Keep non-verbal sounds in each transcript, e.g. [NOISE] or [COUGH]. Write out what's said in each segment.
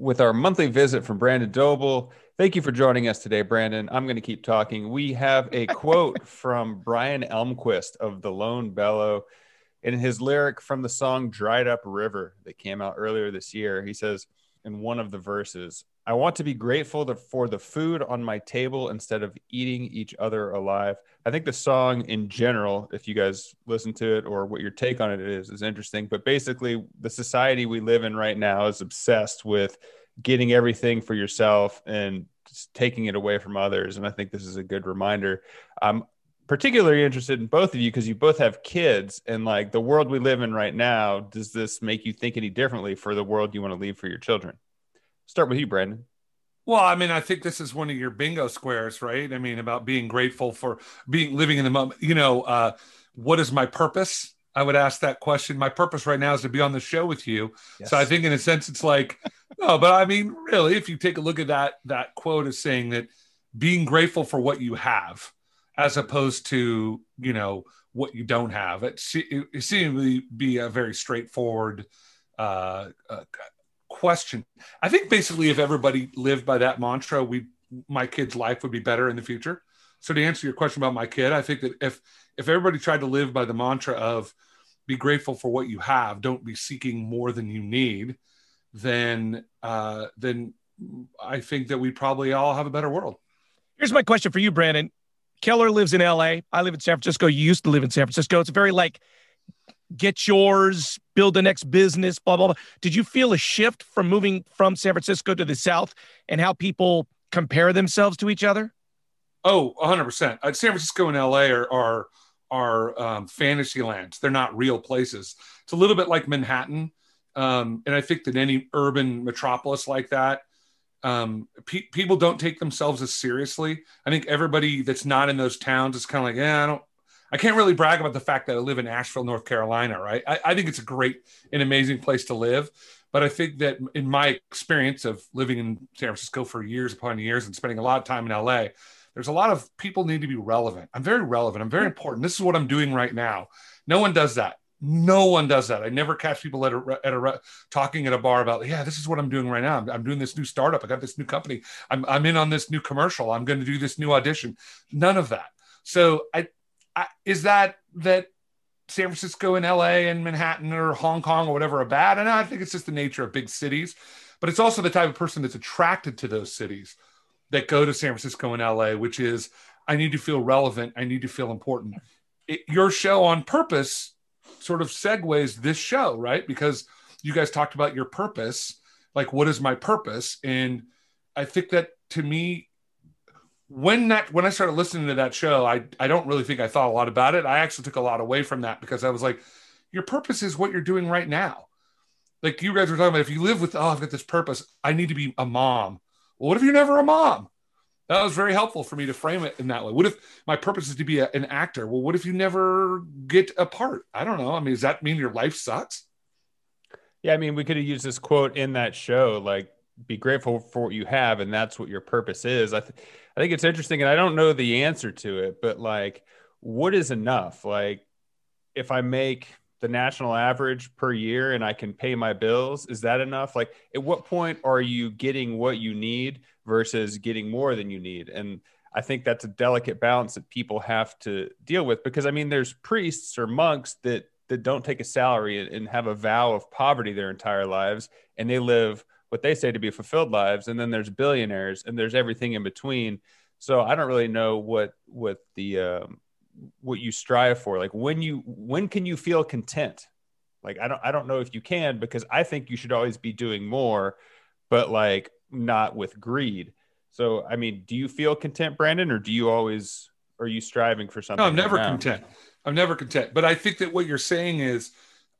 with our monthly visit from Brandon Doble. Thank you for joining us today, Brandon. I'm going to keep talking. We have a quote [LAUGHS] from Brian Elmquist of The Lone Bellow in his lyric from the song Dried Up River that came out earlier this year. He says in one of the verses, I want to be grateful for the food on my table instead of eating each other alive. I think the song in general, if you guys listen to it or what your take on it is, is interesting. But basically, the society we live in right now is obsessed with getting everything for yourself and taking it away from others. And I think this is a good reminder. I'm particularly interested in both of you because you both have kids and like the world we live in right now. Does this make you think any differently for the world you want to leave for your children? Start with you, Brandon. Well, I mean, I think this is one of your bingo squares, right? I mean, about being grateful for being living in the moment. You know, uh, what is my purpose? I would ask that question. My purpose right now is to be on the show with you. Yes. So I think, in a sense, it's like, [LAUGHS] no, but I mean, really, if you take a look at that that quote is saying that being grateful for what you have, as opposed to you know what you don't have, it, it seems to be a very straightforward uh, uh, question. I think basically if everybody lived by that mantra, we my kid's life would be better in the future. So to answer your question about my kid, I think that if if everybody tried to live by the mantra of be grateful for what you have, don't be seeking more than you need, then uh, then I think that we probably all have a better world. Here's my question for you, Brandon. Keller lives in LA. I live in San Francisco. You used to live in San Francisco. It's very like get yours, build the next business, blah, blah, blah. Did you feel a shift from moving from San Francisco to the South and how people compare themselves to each other? Oh, 100%. Uh, San Francisco and LA are, are, are um, fantasy lands. They're not real places. It's a little bit like Manhattan. Um, and I think that any urban metropolis like that, um, pe- people don't take themselves as seriously. I think everybody that's not in those towns is kind of like, yeah, I don't, I can't really brag about the fact that I live in Asheville, North Carolina, right? I, I think it's a great and amazing place to live. But I think that in my experience of living in San Francisco for years upon years and spending a lot of time in LA, there's a lot of people need to be relevant. I'm very relevant. I'm very important. This is what I'm doing right now. No one does that. No one does that. I never catch people at a, at a talking at a bar about, yeah, this is what I'm doing right now. I'm, I'm doing this new startup. I got this new company. I'm, I'm in on this new commercial. I'm going to do this new audition. None of that. So I, is that that San Francisco and LA and Manhattan or Hong Kong or whatever are bad? And I think it's just the nature of big cities, but it's also the type of person that's attracted to those cities that go to San Francisco and LA, which is I need to feel relevant, I need to feel important. It, your show on purpose sort of segues this show, right? Because you guys talked about your purpose, like what is my purpose? And I think that to me, when that when I started listening to that show, I I don't really think I thought a lot about it. I actually took a lot away from that because I was like, your purpose is what you're doing right now. Like you guys were talking about, if you live with, oh, I've got this purpose, I need to be a mom. Well, what if you're never a mom? That was very helpful for me to frame it in that way. What if my purpose is to be a, an actor? Well, what if you never get a part? I don't know. I mean, does that mean your life sucks? Yeah, I mean, we could have used this quote in that show, like, be grateful for what you have, and that's what your purpose is. I, th- I think it's interesting, and I don't know the answer to it, but like, what is enough? Like, if I make the national average per year and I can pay my bills, is that enough? Like, at what point are you getting what you need versus getting more than you need? And I think that's a delicate balance that people have to deal with because I mean, there's priests or monks that that don't take a salary and have a vow of poverty their entire lives, and they live what they say to be fulfilled lives and then there's billionaires and there's everything in between so i don't really know what what the um, what you strive for like when you when can you feel content? Like i don't i don't know if you can because i think you should always be doing more but like not with greed. So i mean do you feel content brandon or do you always are you striving for something no i'm never right content. I'm never content. But i think that what you're saying is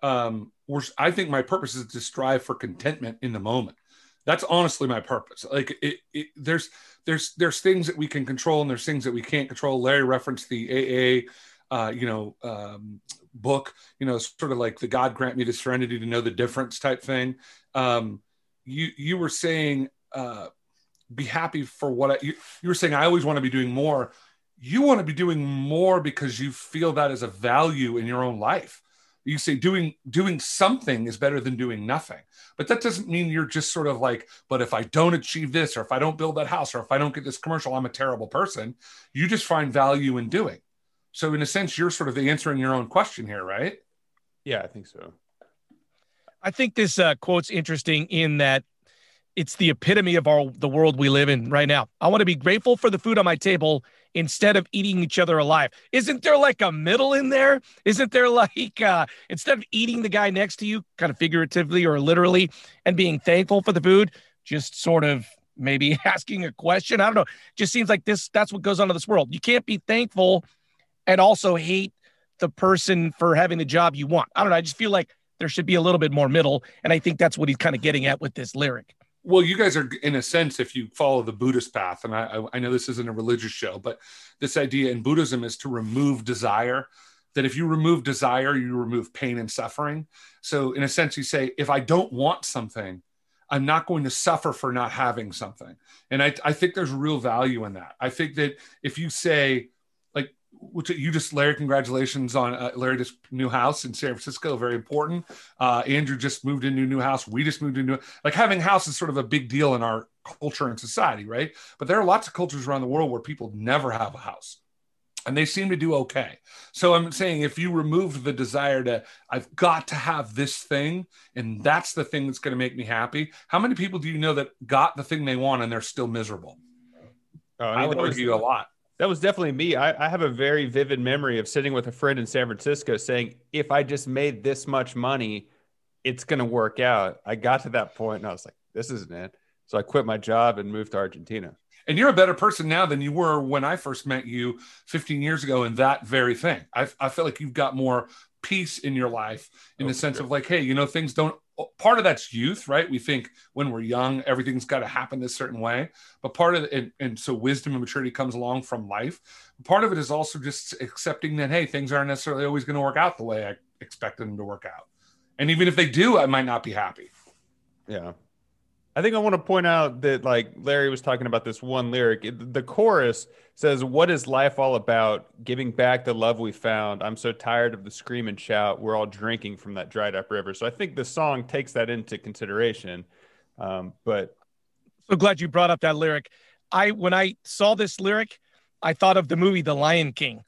um, we're, I think my purpose is to strive for contentment in the moment. That's honestly my purpose. Like it, it, there's there's there's things that we can control and there's things that we can't control. Larry referenced the AA, uh, you know, um, book. You know, sort of like the God grant me the serenity to know the difference type thing. Um, you you were saying uh, be happy for what I, you, you were saying. I always want to be doing more. You want to be doing more because you feel that as a value in your own life you say doing doing something is better than doing nothing. But that doesn't mean you're just sort of like but if i don't achieve this or if i don't build that house or if i don't get this commercial i'm a terrible person. You just find value in doing. So in a sense you're sort of answering your own question here right? Yeah i think so. I think this uh, quote's interesting in that it's the epitome of our the world we live in right now. I want to be grateful for the food on my table instead of eating each other alive. Isn't there like a middle in there? Isn't there [LAUGHS] like uh, instead of eating the guy next to you, kind of figuratively or literally, and being thankful for the food, just sort of maybe [LAUGHS] asking a question? I don't know. Just seems like this. That's what goes on in this world. You can't be thankful and also hate the person for having the job you want. I don't know. I just feel like there should be a little bit more middle, and I think that's what he's kind of getting at with this lyric well you guys are in a sense if you follow the buddhist path and I, I know this isn't a religious show but this idea in buddhism is to remove desire that if you remove desire you remove pain and suffering. So in a sense you say if i don't want something i'm not going to suffer for not having something. And i, I think there's real value in that. I think that if you say which you just Larry, congratulations on uh, Larry just new house in San Francisco, very important. Uh, Andrew just moved into a new house. We just moved into like having house is sort of a big deal in our culture and society, right? But there are lots of cultures around the world where people never have a house and they seem to do okay. So I'm saying if you remove the desire to, I've got to have this thing, and that's the thing that's going to make me happy. How many people do you know that got the thing they want and they're still miserable? Oh, I would argue a lot that was definitely me. I, I, have a very vivid memory of sitting with a friend in San Francisco saying, if I just made this much money, it's going to work out. I got to that point and I was like, this isn't it. So I quit my job and moved to Argentina. And you're a better person now than you were when I first met you 15 years ago in that very thing. I, I feel like you've got more peace in your life in oh, the sense sure. of like, hey, you know, things don't part of that's youth, right? We think when we're young, everything's got to happen this certain way. But part of it, and, and, so wisdom and maturity comes along from life. Part of it is also just accepting that, hey, things aren't necessarily always going to work out the way I expected them to work out. And even if they do, I might not be happy. Yeah. I think I want to point out that like Larry was talking about this one lyric. The chorus says, "What is life all about? Giving back the love we found. I'm so tired of the scream and shout. We're all drinking from that dried up river." So I think the song takes that into consideration. Um, but so glad you brought up that lyric. I when I saw this lyric, I thought of the movie The Lion King.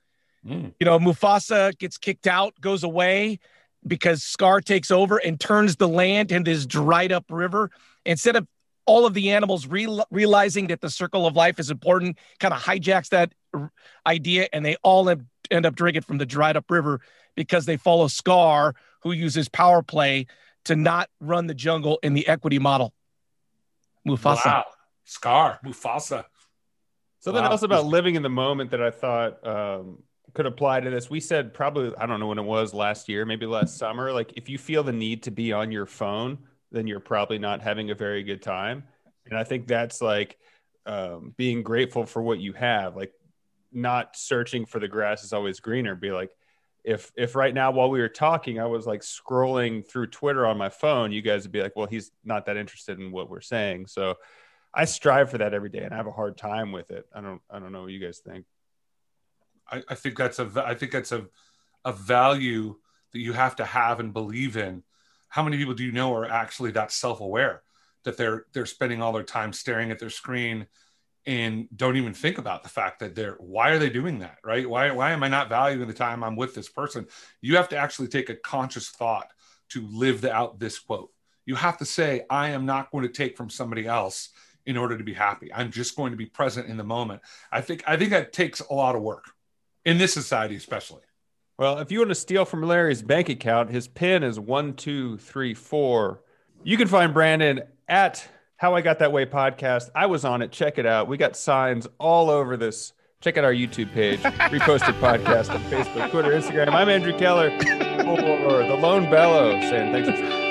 Mm. You know, Mufasa gets kicked out, goes away because Scar takes over and turns the land into this dried up river instead of all of the animals re- realizing that the circle of life is important, kind of hijacks that idea, and they all end up drinking from the dried up river because they follow Scar, who uses power play to not run the jungle in the equity model. Mufasa. Wow. Scar, Mufasa. Something wow. else about living in the moment that I thought um, could apply to this. We said probably, I don't know when it was last year, maybe last summer. Like if you feel the need to be on your phone, then you're probably not having a very good time. And I think that's like um, being grateful for what you have, like not searching for the grass is always greener. Be like, if if right now while we were talking, I was like scrolling through Twitter on my phone, you guys would be like, well, he's not that interested in what we're saying. So I strive for that every day, and I have a hard time with it. I don't I don't know what you guys think. I, I think that's a I think that's a a value that you have to have and believe in. How many people do you know are actually that self-aware that they're they're spending all their time staring at their screen and don't even think about the fact that they're why are they doing that right? Why why am i not valuing the time i'm with this person? You have to actually take a conscious thought to live out this quote. You have to say i am not going to take from somebody else in order to be happy. I'm just going to be present in the moment. I think i think that takes a lot of work in this society especially well, if you want to steal from Larry's bank account, his PIN is one, two, three, four. You can find Brandon at How I Got That Way podcast. I was on it. Check it out. We got signs all over this. Check out our YouTube page, [LAUGHS] reposted podcast on Facebook, Twitter, Instagram. I'm Andrew Keller [LAUGHS] for The Lone Bellow saying thanks for